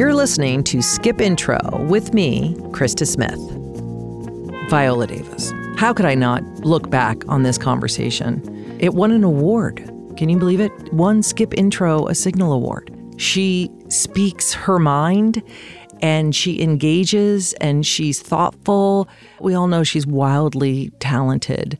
You're listening to Skip Intro with me, Krista Smith. Viola Davis. How could I not look back on this conversation? It won an award. Can you believe it? Won Skip Intro, a Signal Award. She speaks her mind and she engages and she's thoughtful. We all know she's wildly talented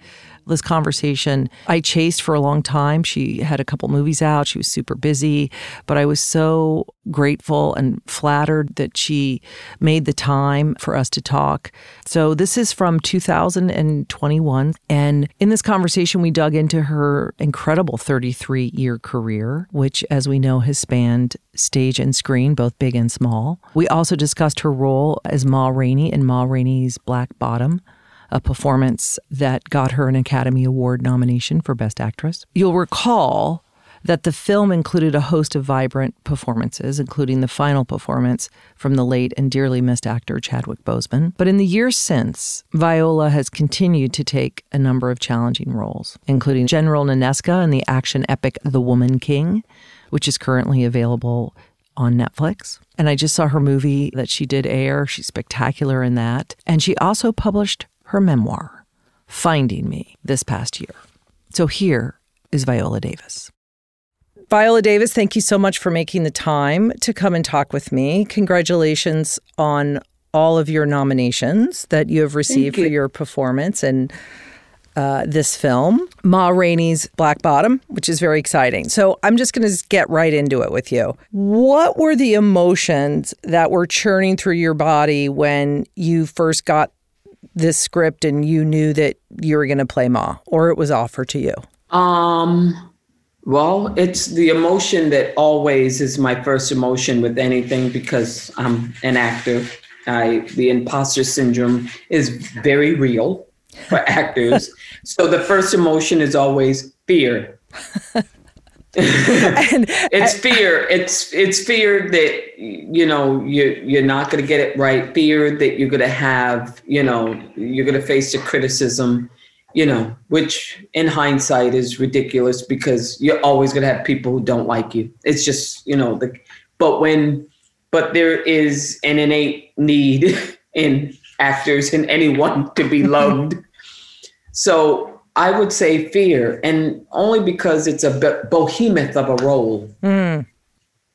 this conversation I chased for a long time. She had a couple movies out. She was super busy, but I was so grateful and flattered that she made the time for us to talk. So this is from 2021 and in this conversation we dug into her incredible 33-year career, which as we know has spanned stage and screen, both big and small. We also discussed her role as Ma Rainey in Ma Rainey's Black Bottom a performance that got her an Academy Award nomination for Best Actress. You'll recall that the film included a host of vibrant performances, including the final performance from the late and dearly missed actor Chadwick Boseman. But in the years since, Viola has continued to take a number of challenging roles, including General Nanisca in the action epic The Woman King, which is currently available on Netflix. And I just saw her movie that she did air. She's spectacular in that. And she also published her memoir, Finding Me, this past year. So here is Viola Davis. Viola Davis, thank you so much for making the time to come and talk with me. Congratulations on all of your nominations that you have received you. for your performance and uh, this film, Ma Rainey's Black Bottom, which is very exciting. So I'm just going to get right into it with you. What were the emotions that were churning through your body when you first got this script and you knew that you were going to play Ma, or it was offered to you? Um, well, it's the emotion that always is my first emotion with anything because I'm an actor. I the imposter syndrome is very real for actors. so the first emotion is always fear. and, it's fear. It's it's fear that you know you you're not going to get it right. Fear that you're going to have you know you're going to face the criticism. You know, which in hindsight is ridiculous because you're always going to have people who don't like you. It's just you know the, but when, but there is an innate need in actors and anyone to be loved. so I would say fear, and only because it's a behemoth of a role. Mm.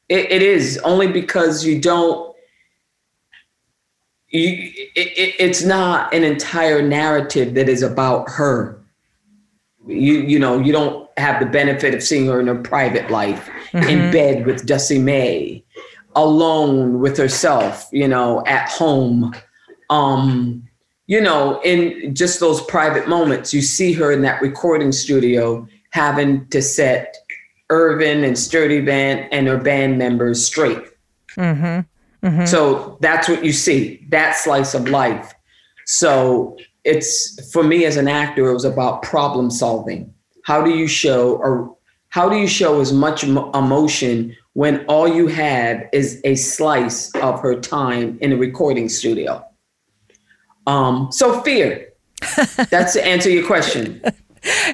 It, it is only because you don't. You, it, it's not an entire narrative that is about her. You you know you don't have the benefit of seeing her in her private life, mm-hmm. in bed with Dussie Mae, alone with herself. You know, at home. Um, you know, in just those private moments, you see her in that recording studio having to set Irvin and Sturdyvant and her band members straight. Mm-hmm. Mm-hmm. So that's what you see, that slice of life. So it's for me as an actor, it was about problem solving. How do you show or how do you show as much emotion when all you have is a slice of her time in a recording studio? Um, so fear. That's to answer your question.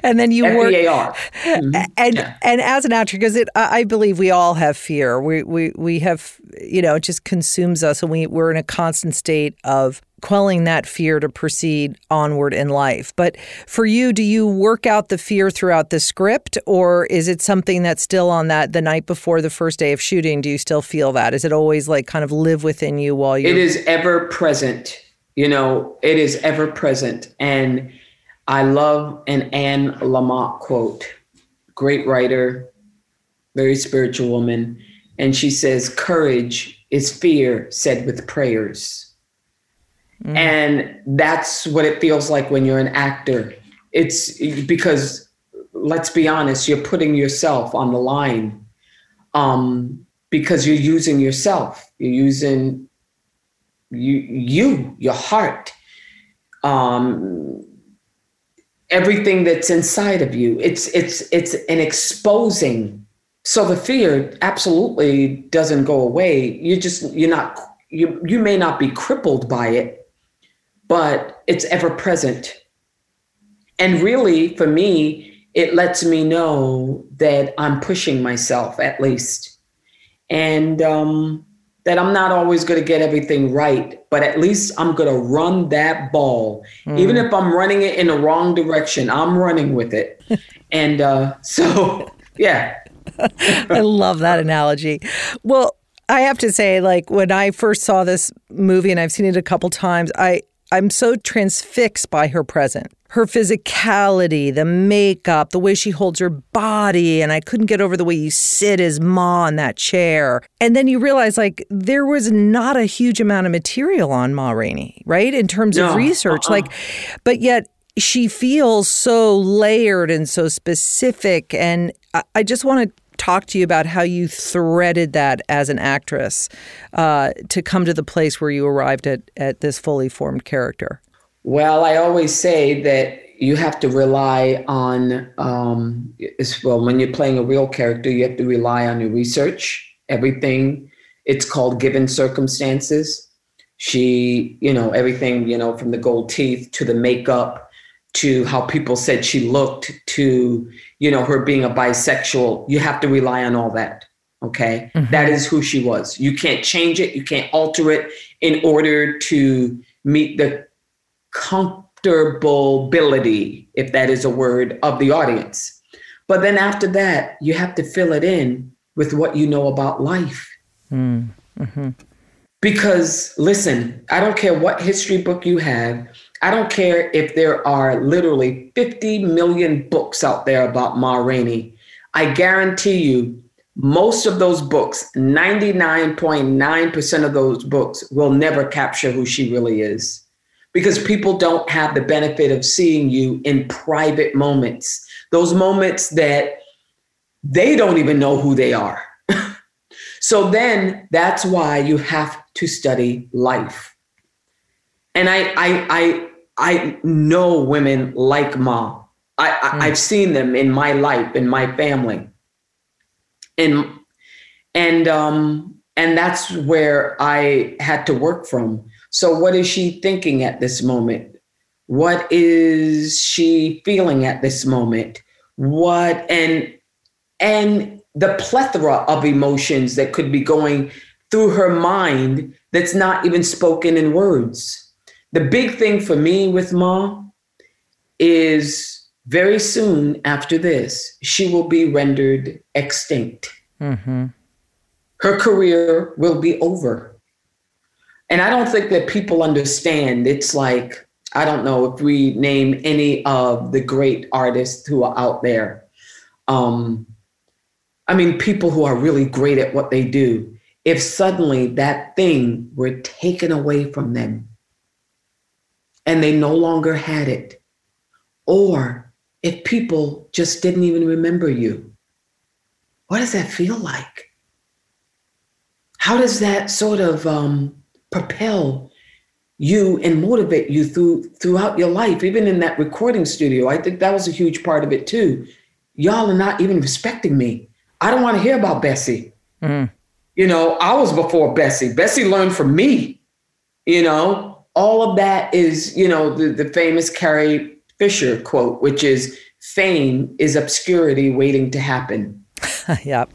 and then you F-E-A-R. work mm-hmm. and yeah. and as an actor because it I believe we all have fear we we we have you know it just consumes us and we we're in a constant state of quelling that fear to proceed onward in life but for you do you work out the fear throughout the script or is it something that's still on that the night before the first day of shooting do you still feel that is it always like kind of live within you while you it is ever present you know, it is ever present. And I love an Anne Lamott quote, great writer, very spiritual woman. And she says, Courage is fear said with prayers. Mm. And that's what it feels like when you're an actor. It's because, let's be honest, you're putting yourself on the line um, because you're using yourself. You're using you, you, your heart, um, everything that's inside of you. It's it's it's an exposing. So the fear absolutely doesn't go away. You just you're not you you may not be crippled by it, but it's ever present. And really, for me, it lets me know that I'm pushing myself at least. And um, that I'm not always going to get everything right, but at least I'm going to run that ball. Mm. Even if I'm running it in the wrong direction, I'm running with it. and uh, so, yeah. I love that analogy. Well, I have to say, like when I first saw this movie, and I've seen it a couple times, I I'm so transfixed by her present her physicality, the makeup, the way she holds her body. And I couldn't get over the way you sit as Ma in that chair. And then you realize, like, there was not a huge amount of material on Ma Rainey, right? In terms no, of research. Uh-uh. Like, but yet she feels so layered and so specific. And I, I just want to talk to you about how you threaded that as an actress uh, to come to the place where you arrived at, at this fully formed character. Well, I always say that you have to rely on, um, well, when you're playing a real character, you have to rely on your research, everything. It's called given circumstances. She, you know, everything, you know, from the gold teeth to the makeup to how people said she looked to, you know, her being a bisexual. You have to rely on all that. Okay. Mm-hmm. That is who she was. You can't change it, you can't alter it in order to meet the comfortability, if that is a word, of the audience. But then after that, you have to fill it in with what you know about life. Mm, mm-hmm. Because listen, I don't care what history book you have. I don't care if there are literally 50 million books out there about Ma Rainey. I guarantee you, most of those books, 99.9% of those books, will never capture who she really is because people don't have the benefit of seeing you in private moments, those moments that they don't even know who they are. so then that's why you have to study life. And I I I I know women like Ma. I, mm. I have seen them in my life, in my family. And and um and that's where I had to work from so, what is she thinking at this moment? What is she feeling at this moment? What and and the plethora of emotions that could be going through her mind that's not even spoken in words. The big thing for me with Ma is very soon after this, she will be rendered extinct. Mm-hmm. Her career will be over. And I don't think that people understand. It's like, I don't know if we name any of the great artists who are out there. Um, I mean, people who are really great at what they do. If suddenly that thing were taken away from them and they no longer had it, or if people just didn't even remember you, what does that feel like? How does that sort of um, propel you and motivate you through throughout your life even in that recording studio? I think that was a huge part of it too. Y'all are not even respecting me. I don't want to hear about bessie. Mm. you know i was before bessie. Bessie learned from me you know all of that is you know the, the famous carrie fisher quote which is fame is obscurity waiting to happen yep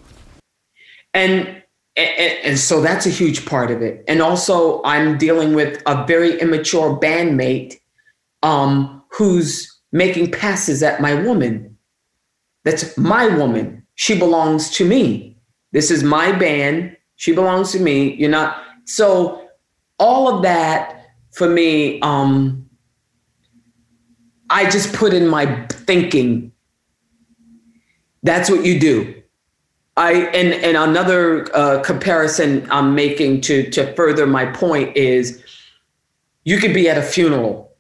and and, and, so that's a huge part of it. And also, I'm dealing with a very immature bandmate um, who's making passes at my woman. That's my woman. She belongs to me. This is my band. She belongs to me. You're not. So, all of that for me, um, I just put in my thinking. That's what you do I and and another uh, comparison I'm making to to further my point is, you could be at a funeral,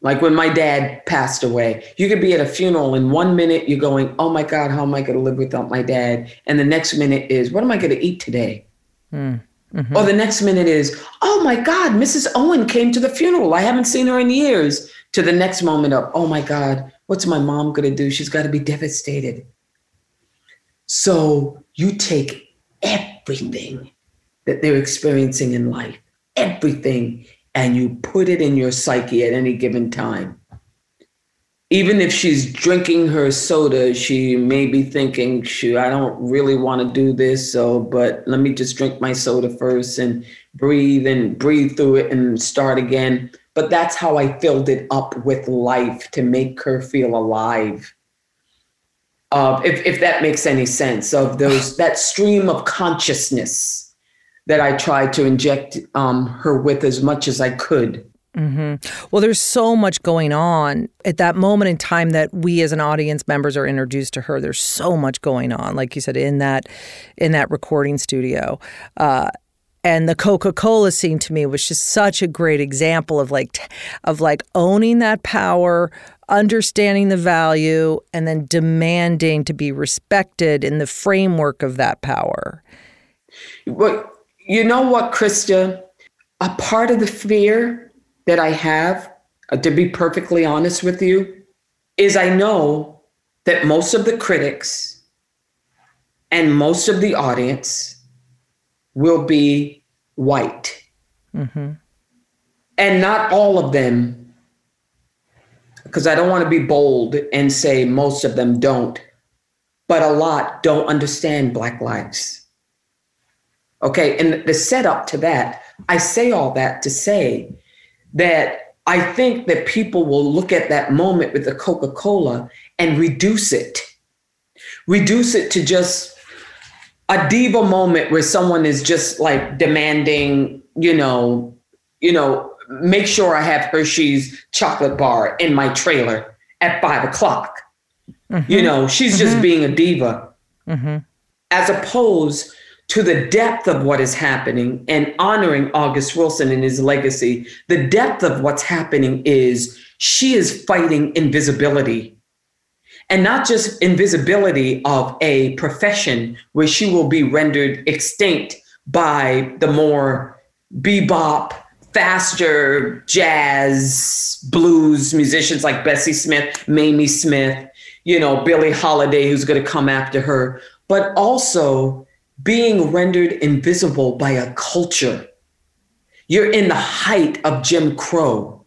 like when my dad passed away. You could be at a funeral, and one minute you're going, "Oh my God, how am I going to live without my dad?" And the next minute is, "What am I going to eat today?" Mm. Mm-hmm. Or the next minute is, "Oh my God, Mrs. Owen came to the funeral. I haven't seen her in years." To the next moment of, "Oh my God, what's my mom going to do? She's got to be devastated." So you take everything that they're experiencing in life, everything, and you put it in your psyche at any given time. Even if she's drinking her soda, she may be thinking, shoot, I don't really want to do this. So, but let me just drink my soda first and breathe and breathe through it and start again. But that's how I filled it up with life to make her feel alive. Uh, if, if that makes any sense of those that stream of consciousness that I tried to inject um, her with as much as I could. Mm-hmm. Well, there's so much going on at that moment in time that we as an audience members are introduced to her. There's so much going on, like you said, in that in that recording studio. Uh, and the Coca-Cola scene to me was just such a great example of like of like owning that power, understanding the value, and then demanding to be respected in the framework of that power. But you know what, Krista? A part of the fear that I have, uh, to be perfectly honest with you, is I know that most of the critics and most of the audience will be white. Mm-hmm. And not all of them, because I don't want to be bold and say most of them don't, but a lot don't understand Black lives. Okay, and the setup to that, I say all that to say that I think that people will look at that moment with the Coca Cola and reduce it, reduce it to just a diva moment where someone is just like demanding, you know, you know, make sure I have Hershey's chocolate bar in my trailer at five o'clock. Mm-hmm. You know, she's mm-hmm. just being a diva. Mm-hmm. As opposed to the depth of what is happening and honoring August Wilson and his legacy, the depth of what's happening is she is fighting invisibility. And not just invisibility of a profession where she will be rendered extinct by the more bebop, faster jazz, blues musicians like Bessie Smith, Mamie Smith, you know, Billie Holiday, who's going to come after her, but also being rendered invisible by a culture. You're in the height of Jim Crow.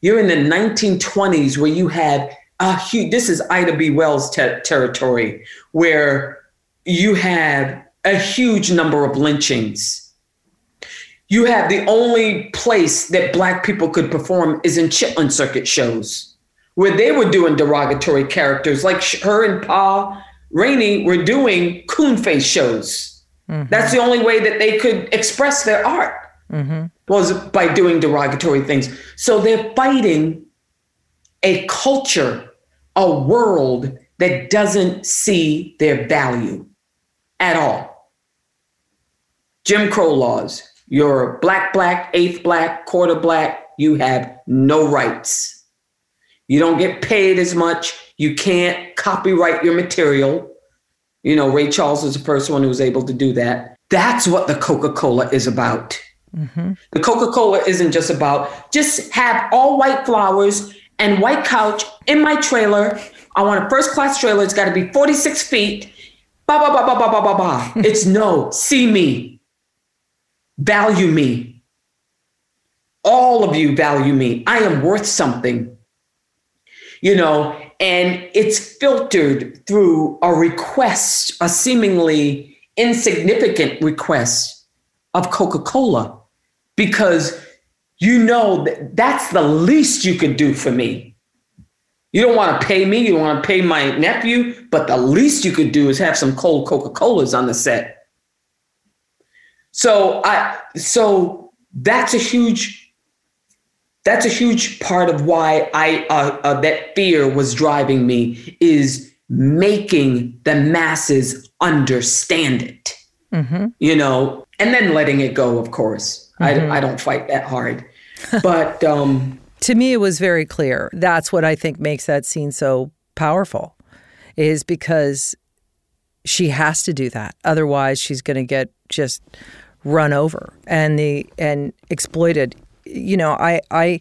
You're in the 1920s where you had a huge, this is Ida B. Wells te- territory, where you had a huge number of lynchings. You have the only place that Black people could perform is in Chitlin Circuit shows, where they were doing derogatory characters, like her and Pa Rainey were doing coon face shows. Mm-hmm. That's the only way that they could express their art mm-hmm. was by doing derogatory things. So they're fighting a culture, a world that doesn't see their value at all. Jim Crow laws. You're black, black, eighth black, quarter black. You have no rights. You don't get paid as much. You can't copyright your material. You know, Ray Charles was the first one who was able to do that. That's what the Coca Cola is about. Mm-hmm. The Coca Cola isn't just about just have all white flowers and white couch in my trailer. I want a first class trailer. It's got to be 46 feet. Ba ba ba ba ba ba ba ba. it's no, see me, value me. All of you value me. I am worth something. You know, and it's filtered through a request, a seemingly insignificant request of Coca Cola, because you know that that's the least you could do for me. You don't want to pay me, you don't want to pay my nephew, but the least you could do is have some cold Coca Colas on the set. So I so that's a huge that's a huge part of why I uh, uh, that fear was driving me is making the masses understand it. Mm-hmm. You know, and then letting it go. Of course, mm-hmm. I, I don't fight that hard, but um, to me, it was very clear. That's what I think makes that scene so powerful, is because she has to do that. Otherwise, she's going to get just run over and the and exploited you know, I I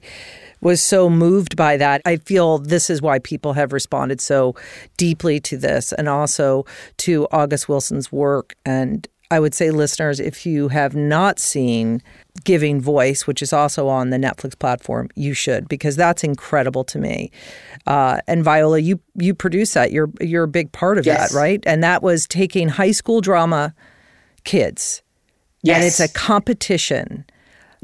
was so moved by that. I feel this is why people have responded so deeply to this and also to August Wilson's work and I would say, listeners, if you have not seen Giving Voice, which is also on the Netflix platform, you should because that's incredible to me. Uh, and Viola, you you produce that. You're you're a big part of Yes. that, right? And that was taking high school drama kids, Yes. and it's a competition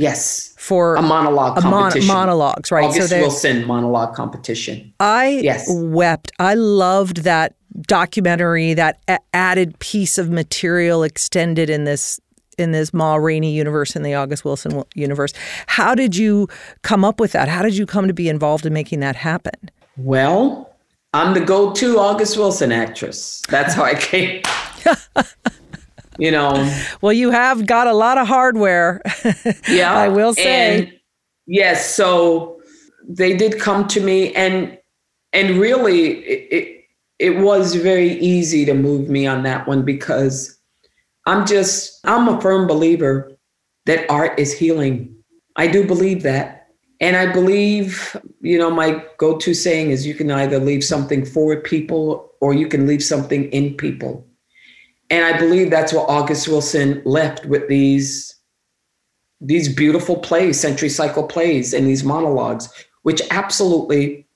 yes. for A monologue a mon- competition. monologues, right? August they- Wilson monologue competition. I Yes. wept. I loved that documentary, that a- added piece of material extended in this in this Ma Rainey universe in the August Wilson universe. How did you come up with that? How did you come to be involved in making that happen? Well, I'm the go-to August Wilson actress. That's how I came. you know, Well, you have got a lot of hardware. yeah. I will say. And yes, so they did come to me, and and really, it, it it was very easy to move me on that one because I'm just I'm a firm believer that art is healing. I do believe that. And I believe, you know, my go to saying is you can either leave something for people or you can leave something in people. And I believe that's what August Wilson left with these these beautiful plays, century cycle plays, and these monologues, which absolutely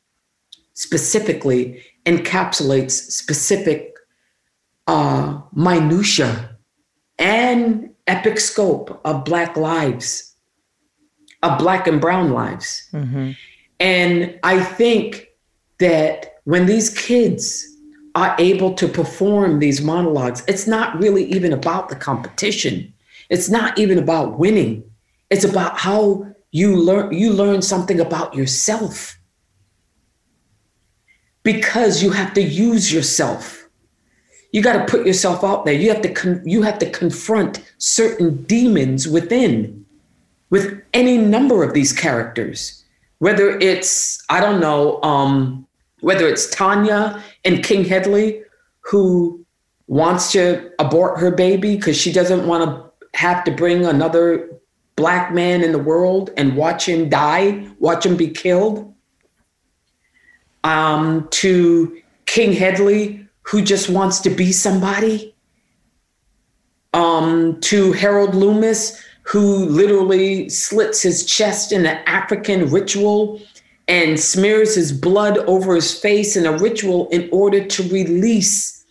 specifically encapsulates specific uh, minutia and epic scope of Black lives, of Black and Brown lives. And I think that when these kids are able to perform these monologues, it's not really even about the competition. It's not even about winning. It's about how you learn you learn something about yourself. Because you have to use yourself. You got to put yourself out there. You have to con- you have to confront certain demons within with any number of these characters. Whether it's I don't know um whether it's Tonya and King Hedley who wants to abort her baby because she doesn't want to have to bring another black man in the world and watch him die, watch him be killed. Um, to King Hedley, who just wants to be somebody. Um, to Herald Loomis, who literally slits his chest in an African ritual and smears his blood over his face in a ritual in order to release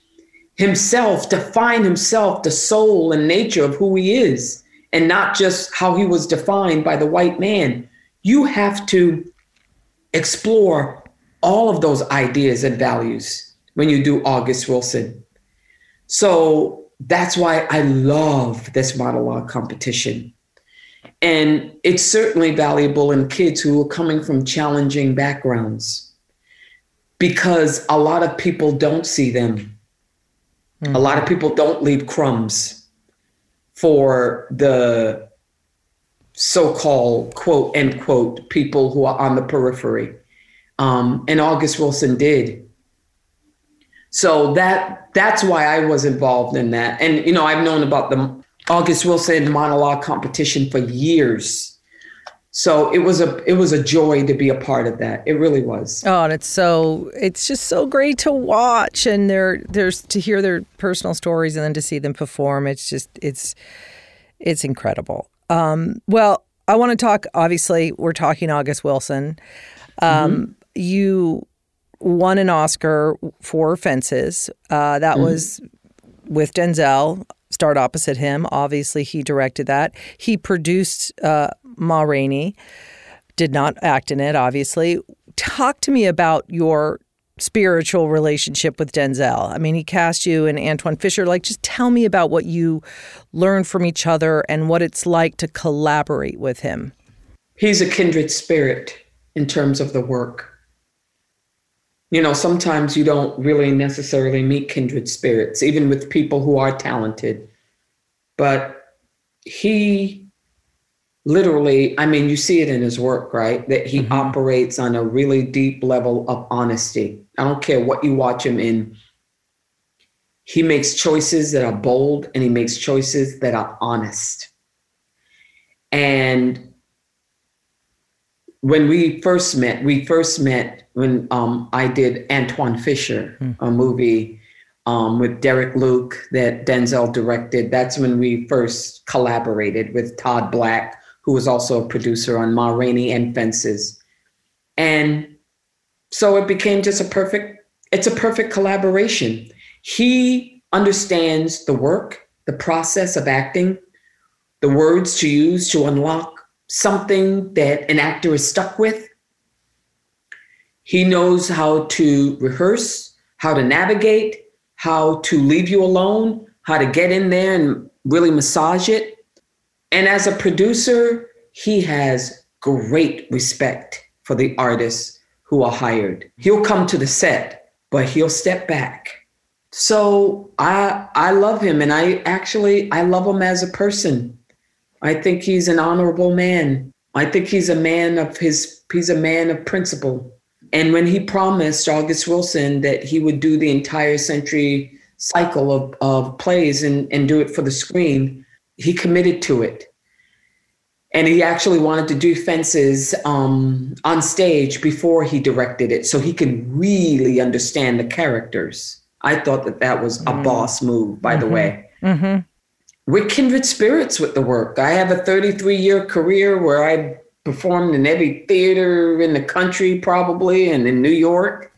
himself, to find himself, the soul and nature of who he is, and not just how he was defined by the white man. You have to explore all of those ideas and values when you do August Wilson. So that's why I love this monologue competition. And it's certainly valuable in kids who are coming from challenging backgrounds because a lot of people don't see them. A lot of people don't leave crumbs for the so called quote end quote people who are on the periphery. Um, and August Wilson did. So that that's why I was involved in that. And you know, I've known about the August Wilson monologue competition for years. So it was a it was a joy to be a part of that. It really was. Oh, and it's so it's just so great to watch and there there's to hear their personal stories and then to see them perform. It's just it's it's incredible. Um, well, I want to talk. Obviously, we're talking August Wilson. Um, You won an Oscar for Fences. Uh, that was with Denzel. Starred opposite him. Obviously, he directed that. He produced uh, Ma Rainey did not act in it, obviously. Talk to me about your spiritual relationship with Denzel. I mean, he cast you and Antwone Fisher. Like, just tell me about what you learned from each other and what it's like to collaborate with him. He's a kindred spirit in terms of the work. You know, sometimes you don't really necessarily meet kindred spirits, even with people who are talented. But he literally, I mean, you see it in his work, right? That he mm-hmm. operates on a really deep level of honesty. I don't care what you watch him in. He makes choices that are bold and he makes choices that are honest. And when we first met, we first met when um, I did Antwone Fisher, a movie um, with Derek Luke that Denzel directed. That's when we first collaborated with Todd Black, who was also a producer on Ma Rainey and Fences. And so it became just a perfect, it's a perfect collaboration. He understands the work, the process of acting, the words to use to unlock something that an actor is stuck with. He knows how to rehearse, how to navigate, how to leave you alone, how to get in there and really massage it. And as a producer, he has great respect for the artists who are hired. He'll come to the set, but he'll step back. So I I love him and I actually I love him as a person. I think he's an honorable man. I think he's a man of his he's a man of principle. And when he promised August Wilson that he would do the entire century cycle of, of plays and, and do it for the screen, he committed to it. And he actually wanted to do fences um, on stage before he directed it so he could really understand the characters. I thought that that was a mm. boss move, by mm-hmm. the way. Mm-hmm. We're kindred spirits with the work. I have a 33 year career where I performed in every theater in the country, probably, and in New York.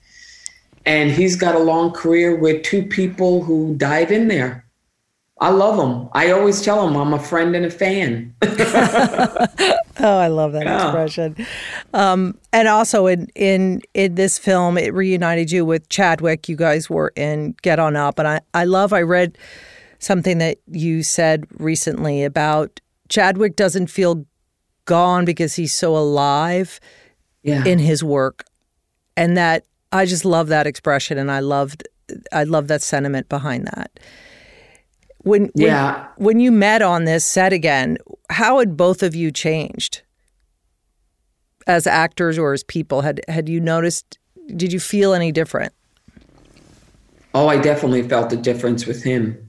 And he's got a long career with two people who dive in there. I love him. I always tell him I'm a friend and a fan. oh, I love that yeah. expression. Um, and also in, in in this film, it reunited you with Chadwick. You guys were in Get On Up, and I I love. I read something that you said recently about Chadwick doesn't feel gone because he's so alive yeah. in his work, and that I just love that expression, and I loved I love that sentiment behind that. When, yeah. when when you met on this set again, how had both of you changed as actors or as people? Had had you noticed? Did you feel any different? Oh, I definitely felt the difference with him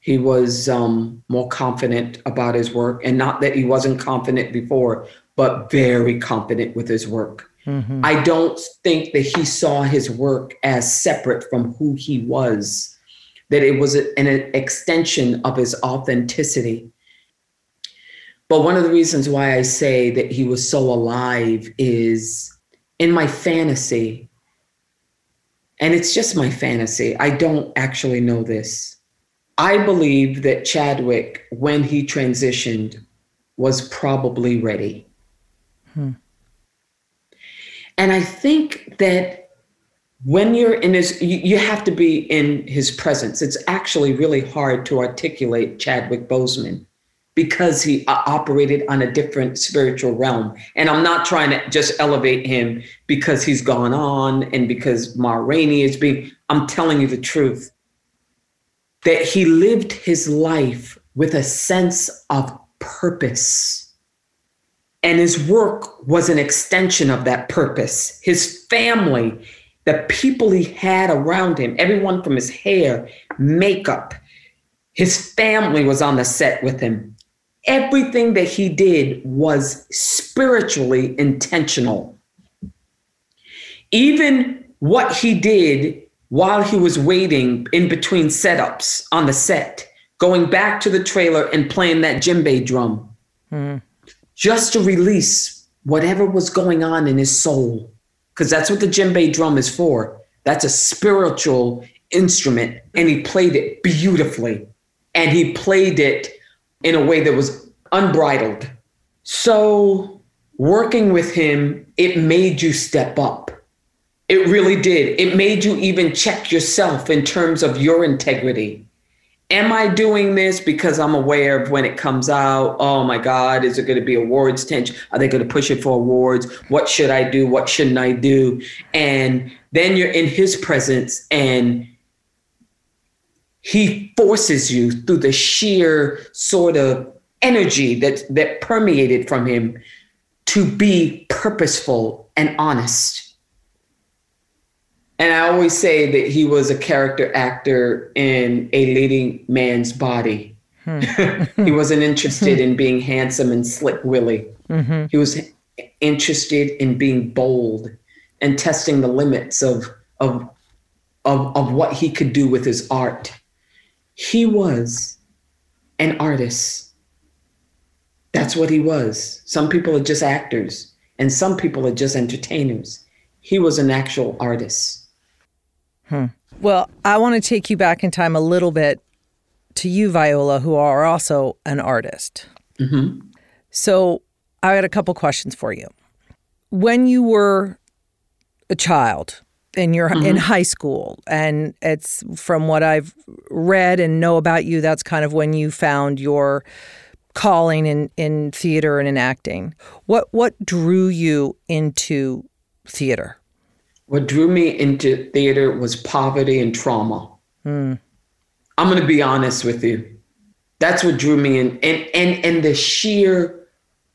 he was um, more confident about his work and not that he wasn't confident before but very confident with his work. Mm-hmm. i don't think that he saw his work as separate from who he was that it was an extension of his authenticity. But one of the reasons why i say that he was so alive is in my fantasy. And it's just my fantasy. I don't actually know this I believe that Chadwick, when he transitioned, was probably ready. Hmm. And I think that when you're in his, you, you, have to be in his presence. It's actually really hard to articulate Chadwick Boseman because he uh, operated on a different spiritual realm. And I'm not trying to just elevate him because he's gone on and because Ma Rainey is being, I'm telling you the truth that he lived his life with a sense of purpose. And his work was an extension of that purpose. His family, the people he had around him, everyone from his hair, makeup, his family was on the set with him. Everything that he did was spiritually intentional. Even what he did while he was waiting in between setups on the set, going back to the trailer and playing that djembe drum mm. just to release whatever was going on in his soul. Because that's what the djembe drum is for. That's a spiritual instrument. And he played it beautifully. And he played it in a way that was unbridled. So, working with him, it made you step up it really did. It made you even check yourself in terms of your integrity. Am I doing this because I'm aware of when it comes out? Oh my God, is it going to be awards tension? Are they going to push it for awards? What should I do? What shouldn't I do? And then you're in his presence and he forces you through the sheer sort of energy that that permeated from him to be purposeful and honest and I always say that he was a character actor in a leading man's body. Hmm. he wasn't interested in being handsome and slick Willie. Mm-hmm. He was interested in being bold and testing the limits of of of, of what he could do with his art. He was an artist. That's what he was. Some people are just actors, and some people are just entertainers. He was an actual artist. Hmm. Well, I want to take you back in time a little bit to you, Viola, who are also an artist. Mm-hmm. So I had a couple questions for you. When you were a child, and you're mm-hmm. in high school and it's from what I've read and know about you that's kind of when you found your calling in in theater and in acting what what drew you into theater what drew me into theater was poverty and trauma mm. I'm going to be honest with you. That's what drew me in, and and and the sheer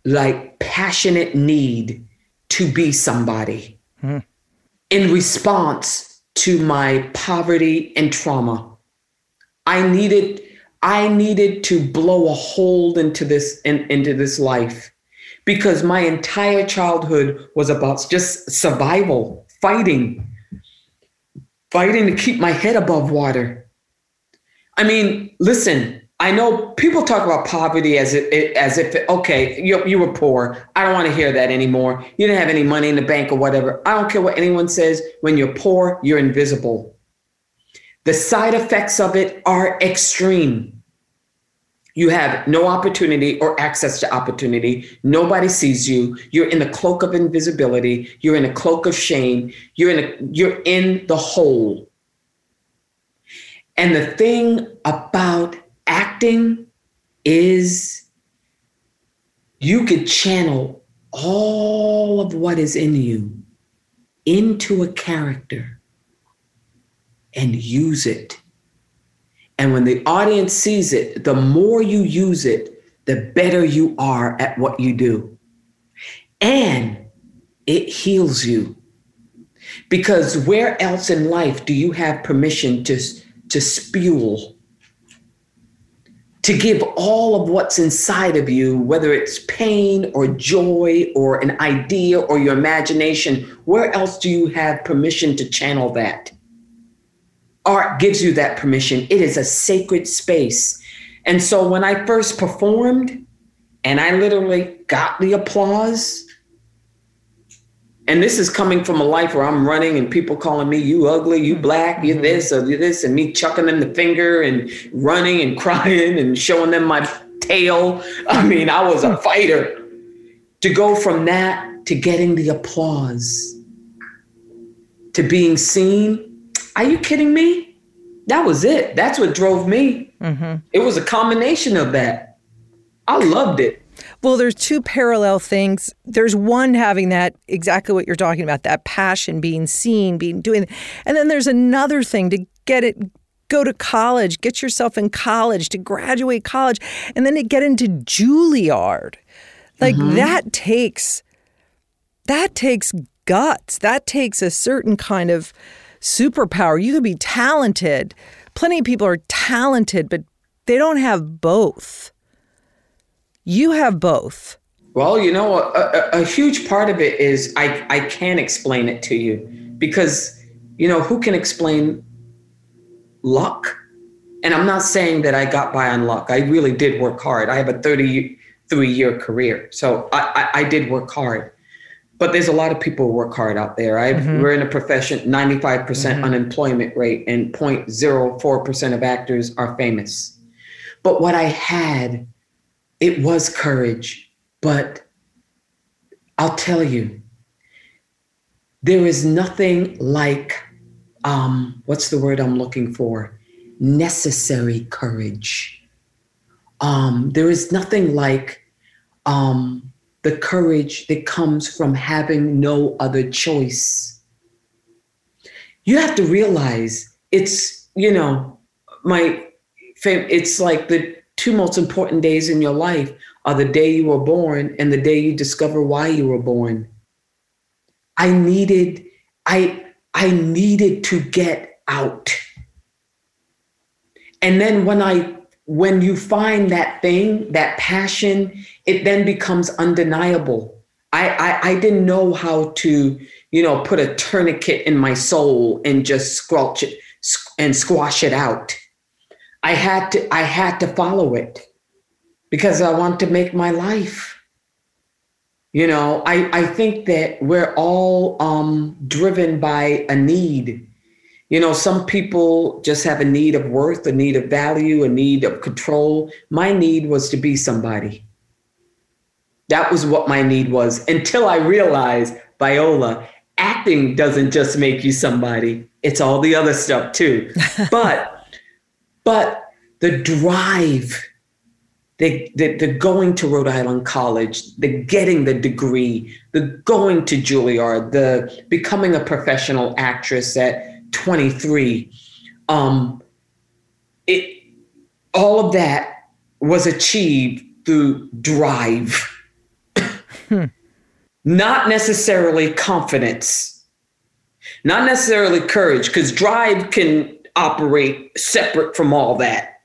like passionate need to be somebody hmm. in response to my poverty and trauma. I needed I needed to blow a hole into this in, into this life because my entire childhood was about just survival, fighting, fighting to keep my head above water I mean, listen, I know people talk about poverty as if, as if okay, you, you were poor. I don't want to hear that anymore. You didn't have any money in the bank or whatever. I don't care what anyone says. When you're poor, you're invisible. The side effects of it are extreme. You have no opportunity or access to opportunity. Nobody sees you. You're in the cloak of invisibility. You're in a cloak of shame. You're in a, you're in the hole. And the thing about acting is you could channel all of what is in you into a character and use it. And when the audience sees it, the more you use it, the better you are at what you do. And it heals you. Because where else in life do you have permission to to spew, to give all of what's inside of you, whether it's pain or joy or an idea or your imagination, where else do you have permission to channel that? Art gives you that permission. It is a sacred space. And so when I first performed and I literally got the applause, and this is coming from a life where I'm running and people calling me you ugly, you black, you mm-hmm. this or you this, and me chucking them the finger and running and crying and showing them my tail. I mean, I was a fighter. To go from that to getting the applause, to being seen, are you kidding me? That was it. That's what drove me. Mm-hmm. It was a combination of that. I loved it. Well, there's two parallel things. There's one having that exactly what you're talking about, that passion, being seen, being doing, and then there's another thing to get it go to college, get yourself in college, to graduate college, and then to get into Juilliard. Like mm-hmm. that takes that takes guts. That takes a certain kind of superpower. You could be talented. Plenty of people are talented, but they don't have both. You have both. Well, you know, a, a, a, huge part of it is I, I can't explain it to you because, you know, who can explain luck? And I'm not saying that I got by on luck. I really did work hard. I have a 33 year career. So I, I, I did work hard. But there's a lot of people who work hard out there. I, mm-hmm. We're in a profession, 95% mm hmm unemployment rate, and 0.04% of actors are famous. But what I had it was courage, but I'll tell you, there is nothing like um, what's the word I'm looking for? Necessary courage. Um, there is nothing like um, the courage that comes from having no other choice. You have to realize it's, you know, my, it's like the two most important days in your life are the day you were born and the day you discover why you were born. I needed, I, I needed to get out. And then when I, when you find that thing, that passion, it then becomes undeniable. I, I, I didn't know how to, you know, put a tourniquet in my soul and just squelch it. and squash it out. I had to I had to follow it because I want to make my life. You know, I, I think that we're all um, driven by a need. You know, some people just have a need of worth, a need of value, a need of control. My need was to be somebody. That was what my need was until I realized, Viola, acting doesn't just make you somebody, it's all the other stuff too. but, but the drive, the, the, the going to Rhode Island College, the getting the degree, the going to Juilliard, the becoming a professional actress at 23, um, it, all of that was achieved through drive Hmm. Not necessarily confidence, not necessarily courage, because drive can operate separate from all that.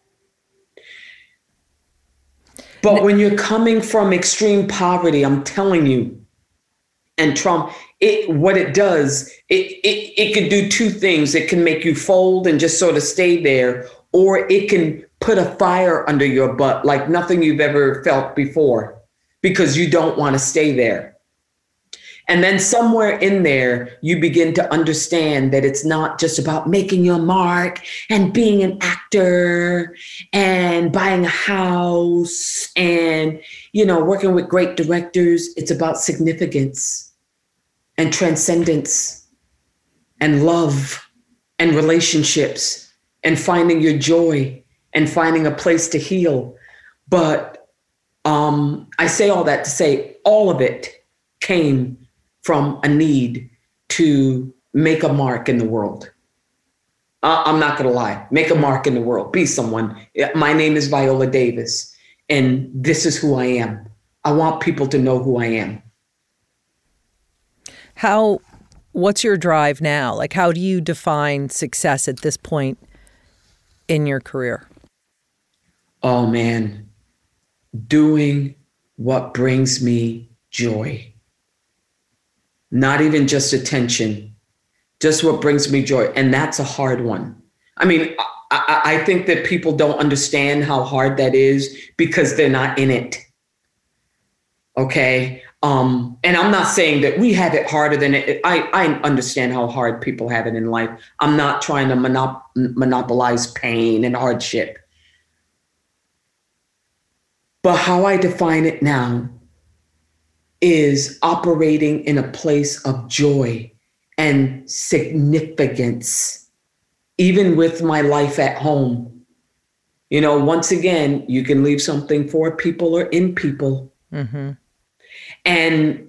But when you're coming from extreme poverty, I'm telling you, and Trump, it what it does, it it it can do two things. It can make you fold and just sort of stay there, or it can put a fire under your butt like nothing you've ever felt before because you don't want to stay there. And then somewhere in there, you begin to understand that it's not just about making your mark and being an actor and buying a house and, you know, working with great directors. It's about significance and transcendence and love and relationships and finding your joy and finding a place to heal. But um, I say all that to say all of it came from a need to make a mark in the world. I'm not going to lie, make a mark in the world, be someone. My name is Viola Davis, and this is who I am. I want people to know who I am. How, what's your drive now? Like, how do you define success at this point in your career? Oh, man doing what brings me joy. Not even just attention, just what brings me joy. And that's a hard one. I mean, I, I, think that people don't understand how hard that is because they're not in it. Okay. Um, and I'm not saying that we have it harder than it. I, I understand how hard people have it in life. I'm not trying to monop- monopolize pain and hardship. But how I define it now is operating in a place of joy and significance, even with my life at home. You know, once again, you can leave something for people or in people. Mm-hmm. And,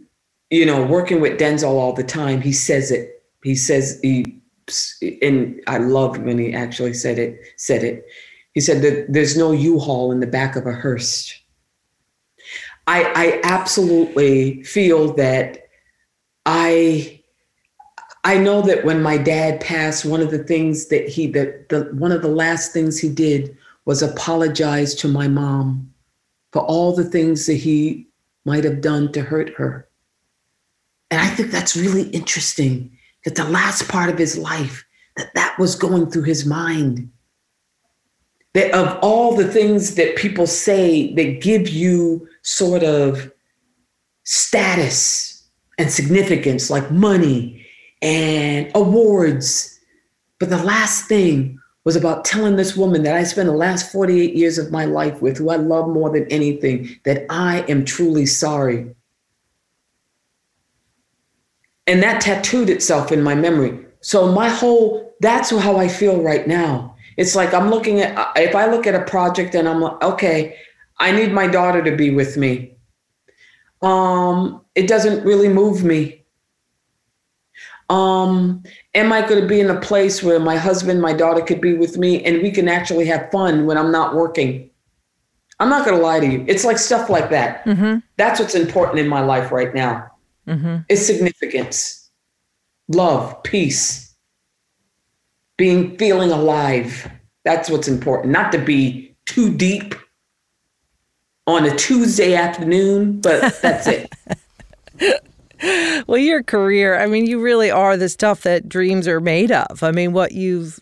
you know, working with Denzel all the time, he says it. He says, he, and I loved when he actually said it, said it. He said that there's no U-Haul in the back of a hearse I, I absolutely feel that I I know that when my dad passed, one of the things that he that the one of the last things he did was apologize to my mom for all the things that he might have done to hurt her. And I think that's really interesting that the last part of his life that that was going through his mind that of all the things that people say that give you sort of status and significance, like money and awards, but the last thing was about telling this woman that I spent the last 48 years of my life with, who I love more than anything, that I am truly sorry. And that tattooed itself in my memory. So, my whole, that's how I feel right now. It's like I'm looking at, if I look at a project and I'm like, okay, I need my daughter to be with me. Um, it doesn't really move me. Um, am I going to be in a place where my husband, my daughter could be with me and we can actually have fun when I'm not working? I'm not going to lie to you. It's like stuff like that. Mm-hmm. That's what's important in my life right now. Mm-hmm. It's significance, love, peace being feeling alive. That's what's important. Not to be too deep on a Tuesday afternoon, but that's it. well, your career, I mean, you really are the stuff that dreams are made of. I mean, what you've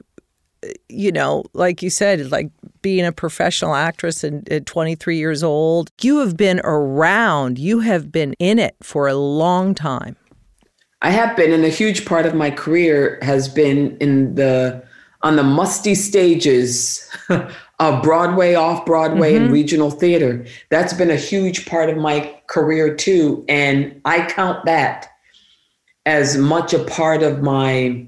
you know, like you said, like being a professional actress and at 23 years old, you have been around, you have been in it for a long time. I have been, and a huge part of my career has been in the on the musty stages of Broadway, off Broadway, mm-hmm. and regional theater. That's been a huge part of my career too, and I count that as much a part of my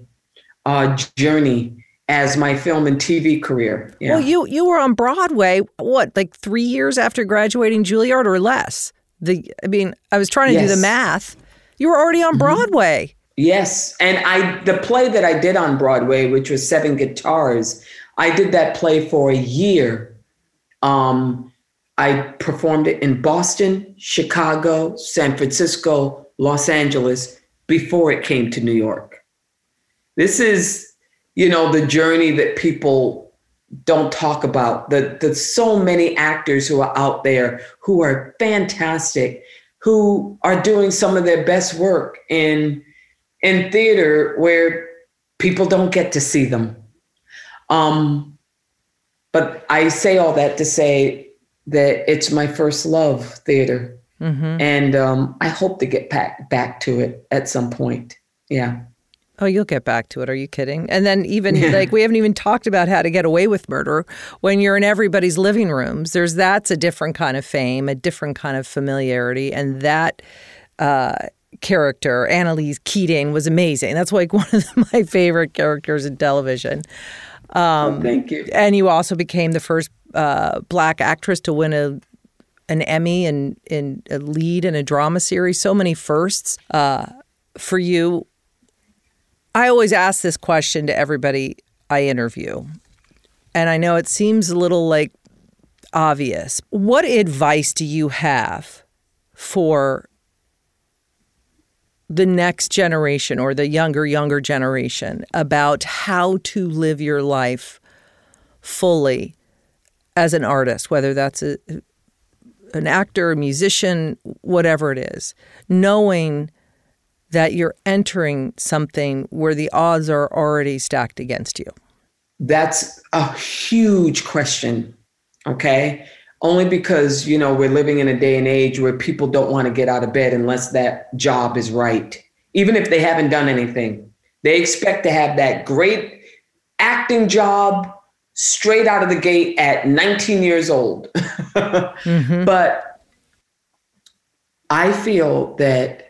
uh, journey as my film and TV career. Yeah. Well, you you were on Broadway what like three years after graduating Juilliard or less. The I mean, I was trying to yes. do the math. You were already on mm-hmm. Broadway. Yes, and I the play that I did on Broadway, which was Seven Guitars, I did that play for a year. Um, I performed it in Boston, Chicago, San Francisco, Los Angeles before it came to New York. This is you know, the journey that people don't talk about. The, the so many actors who are out there who are fantastic, who are doing some of their best work in in theater where people don't get to see them. Um, but I say all that to say that it's my first love, theater, mm-hmm. and um, I hope to get back back to it at some point. Yeah. Oh, you'll get back to it. Are you kidding? And then even yeah. like we haven't even talked about how to get away with murder when you're in everybody's living rooms. There's that's a different kind of fame, a different kind of familiarity, and that uh, character, Annalise Keating, was amazing. That's like one of my favorite characters in television. Um, oh, thank you. And you also became the first uh, black actress to win a an Emmy and in, in a lead in a drama series. So many firsts uh, for you. I always ask this question to everybody I interview. And I know it seems a little like obvious. What advice do you have for the next generation or the younger, younger generation about how to live your life fully as an artist, whether that's a, an actor, a musician, whatever it is, knowing that you're entering something where the odds are already stacked against you? That's a huge question. Okay. Only because, you know, we're living in a day and age where people don't want to get out of bed unless that job is right, even if they haven't done anything. They expect to have that great acting job straight out of the gate at 19 years old. mm-hmm. But I feel that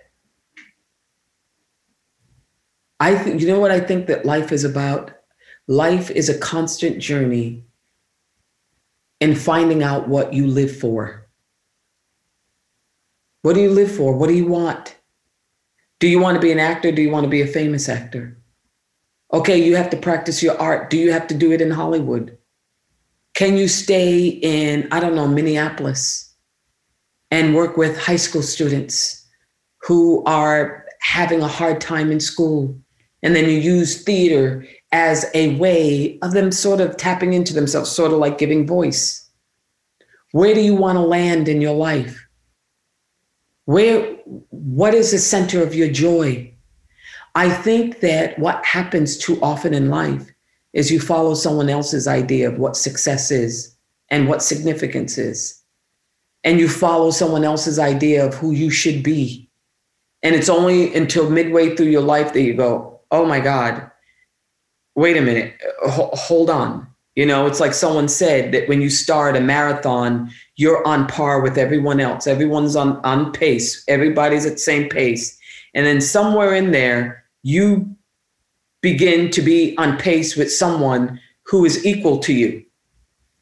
I think you know what I think that life is about? Life is a constant journey in finding out what you live for. What do you live for? What do you want? Do you want to be an actor? Do you want to be a famous actor? Okay, you have to practice your art. Do you have to do it in Hollywood? Can you stay in, I don't know, Minneapolis and work with high school students who are having a hard time in school? And then you use theater as a way of them sort of tapping into themselves, sort of like giving voice. Where do you want to land in your life? Where, what is the center of your joy? I think that what happens too often in life is you follow someone else's idea of what success is and what significance is. And you follow someone else's idea of who you should be. And it's only until midway through your life that you go, oh my God, wait a minute, H- hold on. You know, it's like someone said that when you start a marathon, you're on par with everyone else. Everyone's on, on pace, everybody's at the same pace. And then somewhere in there, you begin to be on pace with someone who is equal to you.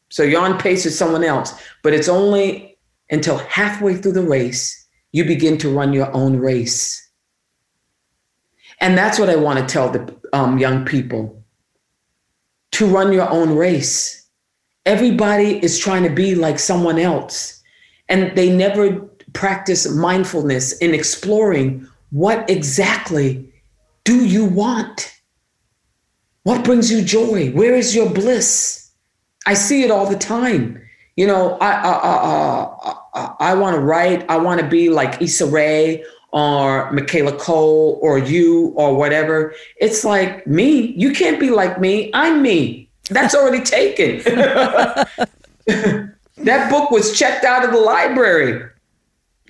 So you're on pace with someone else, but it's only until halfway through the race you begin to run your own race. And that's what I want to tell the um, young people to run your own race. Everybody is trying to be like someone else, and they never practice mindfulness in exploring what exactly do you want? What brings you joy? Where is your bliss? I see it all the time. You know, I I, I, I, I want to write. I want to be like Issa Rae or Michaela Coel or you or whatever. It's like me. You can't be like me. I'm me. That's already taken. that book was checked out of the library,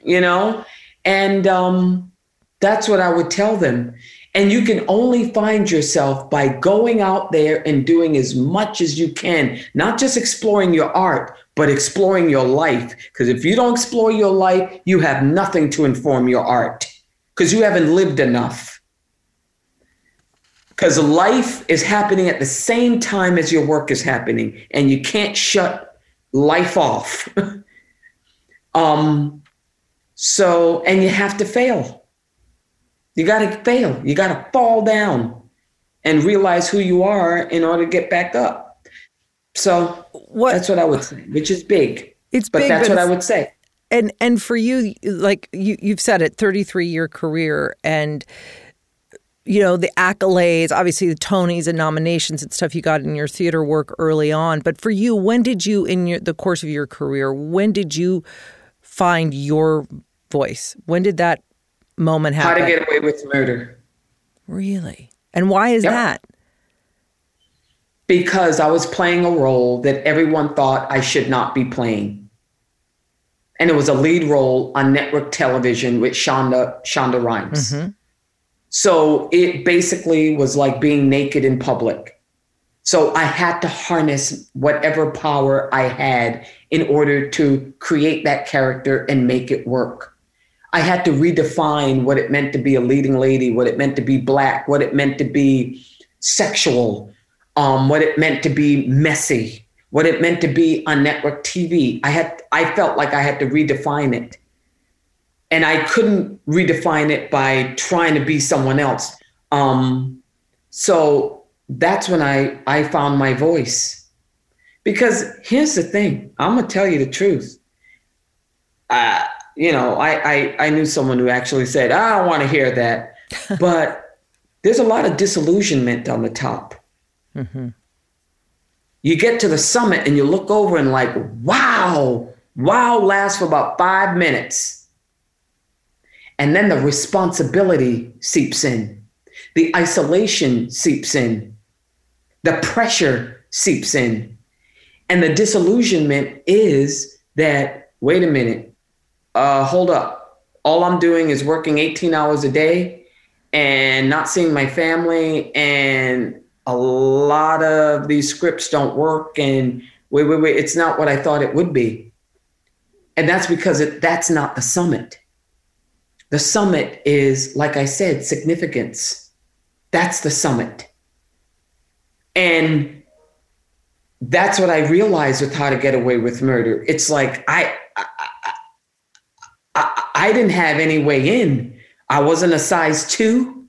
you know? And um, that's what I would tell them. And you can only find yourself by going out there and doing as much as you can, not just exploring your art, but exploring your life. Because if you don't explore your life, you have nothing to inform your art because you haven't lived enough. Because life is happening at the same time as your work is happening, and you can't shut life off. um, so, and you have to fail you got to fail. You got to fall down and realize who you are in order to get back up. So what, that's what I would say, which is big. It's but big, that's but what I would say. And and for you, like you you've said it, thirty three year career, and you know the accolades, obviously the Tonys and nominations and stuff you got in your theater work early on. But for you, when did you, in your, the course of your career, when did you find your voice? When did that moment happen How to Get Away with Murder. Really? And why is yep. that? Because I was playing a role that everyone thought I should not be playing. And it was a lead role on network television with Shonda Shonda Rhimes. Mm-hmm. So it basically was like being naked in public. So I had to harness whatever power I had in order to create that character and make it work. I had to redefine what it meant to be a leading lady, what it meant to be black, what it meant to be sexual, um, what it meant to be messy, what it meant to be on network TV. I had I felt like I had to redefine it. And I couldn't redefine it by trying to be someone else. Um, so that's when I, I found my voice. Because here's the thing, I'm gonna tell you the truth. Uh, you know, I, I, I knew someone who actually said, I don't want to hear that. but there's a lot of disillusionment on the top. Mm-hmm. You get to the summit and you look over and like, wow, wow lasts for about five minutes. And then the responsibility seeps in, the isolation seeps in, the pressure seeps in. And the disillusionment is that, wait a minute, uh, hold up. All I'm doing is working 18 hours a day and not seeing my family. And a lot of these scripts don't work. And wait, wait, wait, it's not what I thought it would be. And that's because it, that's not the summit. The summit is, like I said, significance. That's the summit. And that's what I realized with How to Get Away with Murder. It's like I, I I, I didn't have any way in. I wasn't a size two.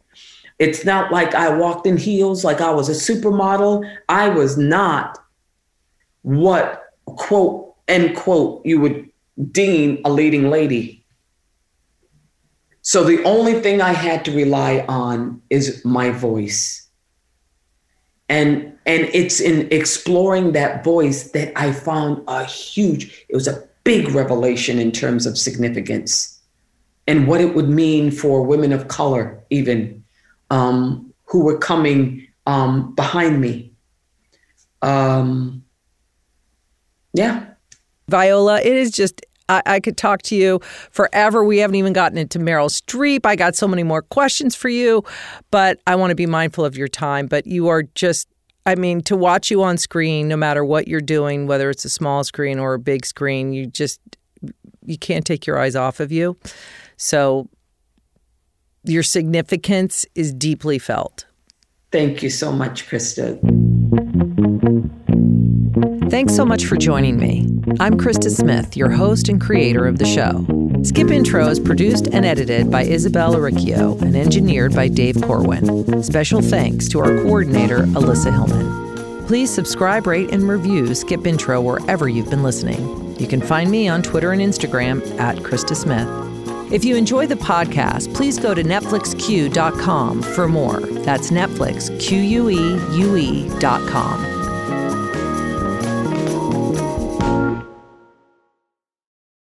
It's not like I walked in heels like I was a supermodel. I was not what quote end quote you would deem a leading lady. So the only thing I had to rely on is my voice. And and it's in exploring that voice that I found a huge, it was a big revelation in terms of significance and what it would mean for women of color, even um, who were coming um, behind me. Um, yeah. Viola, it is just I, could talk to you forever. We haven't even gotten into Meryl Streep. I got so many more questions for you, but I want to be mindful of your time. But you are just I mean, to watch you on screen, no matter what you're doing, whether it's a small screen or a big screen, you just you can't take your eyes off of you. So your significance is deeply felt. Thank you so much, Krista. Thanks so much for joining me. I'm Krista Smith, your host and creator of the show. Skip Intro is produced and edited by Isabel Riccio and engineered by Dave Corwin. Special thanks to our coordinator, Alyssa Hillman. Please subscribe, rate, and review Skip Intro wherever you've been listening. You can find me on Twitter and Instagram at Krista Smith. If you enjoy the podcast, please go to NetflixQueue.com for more. That's Netflix, Q U E U E.com.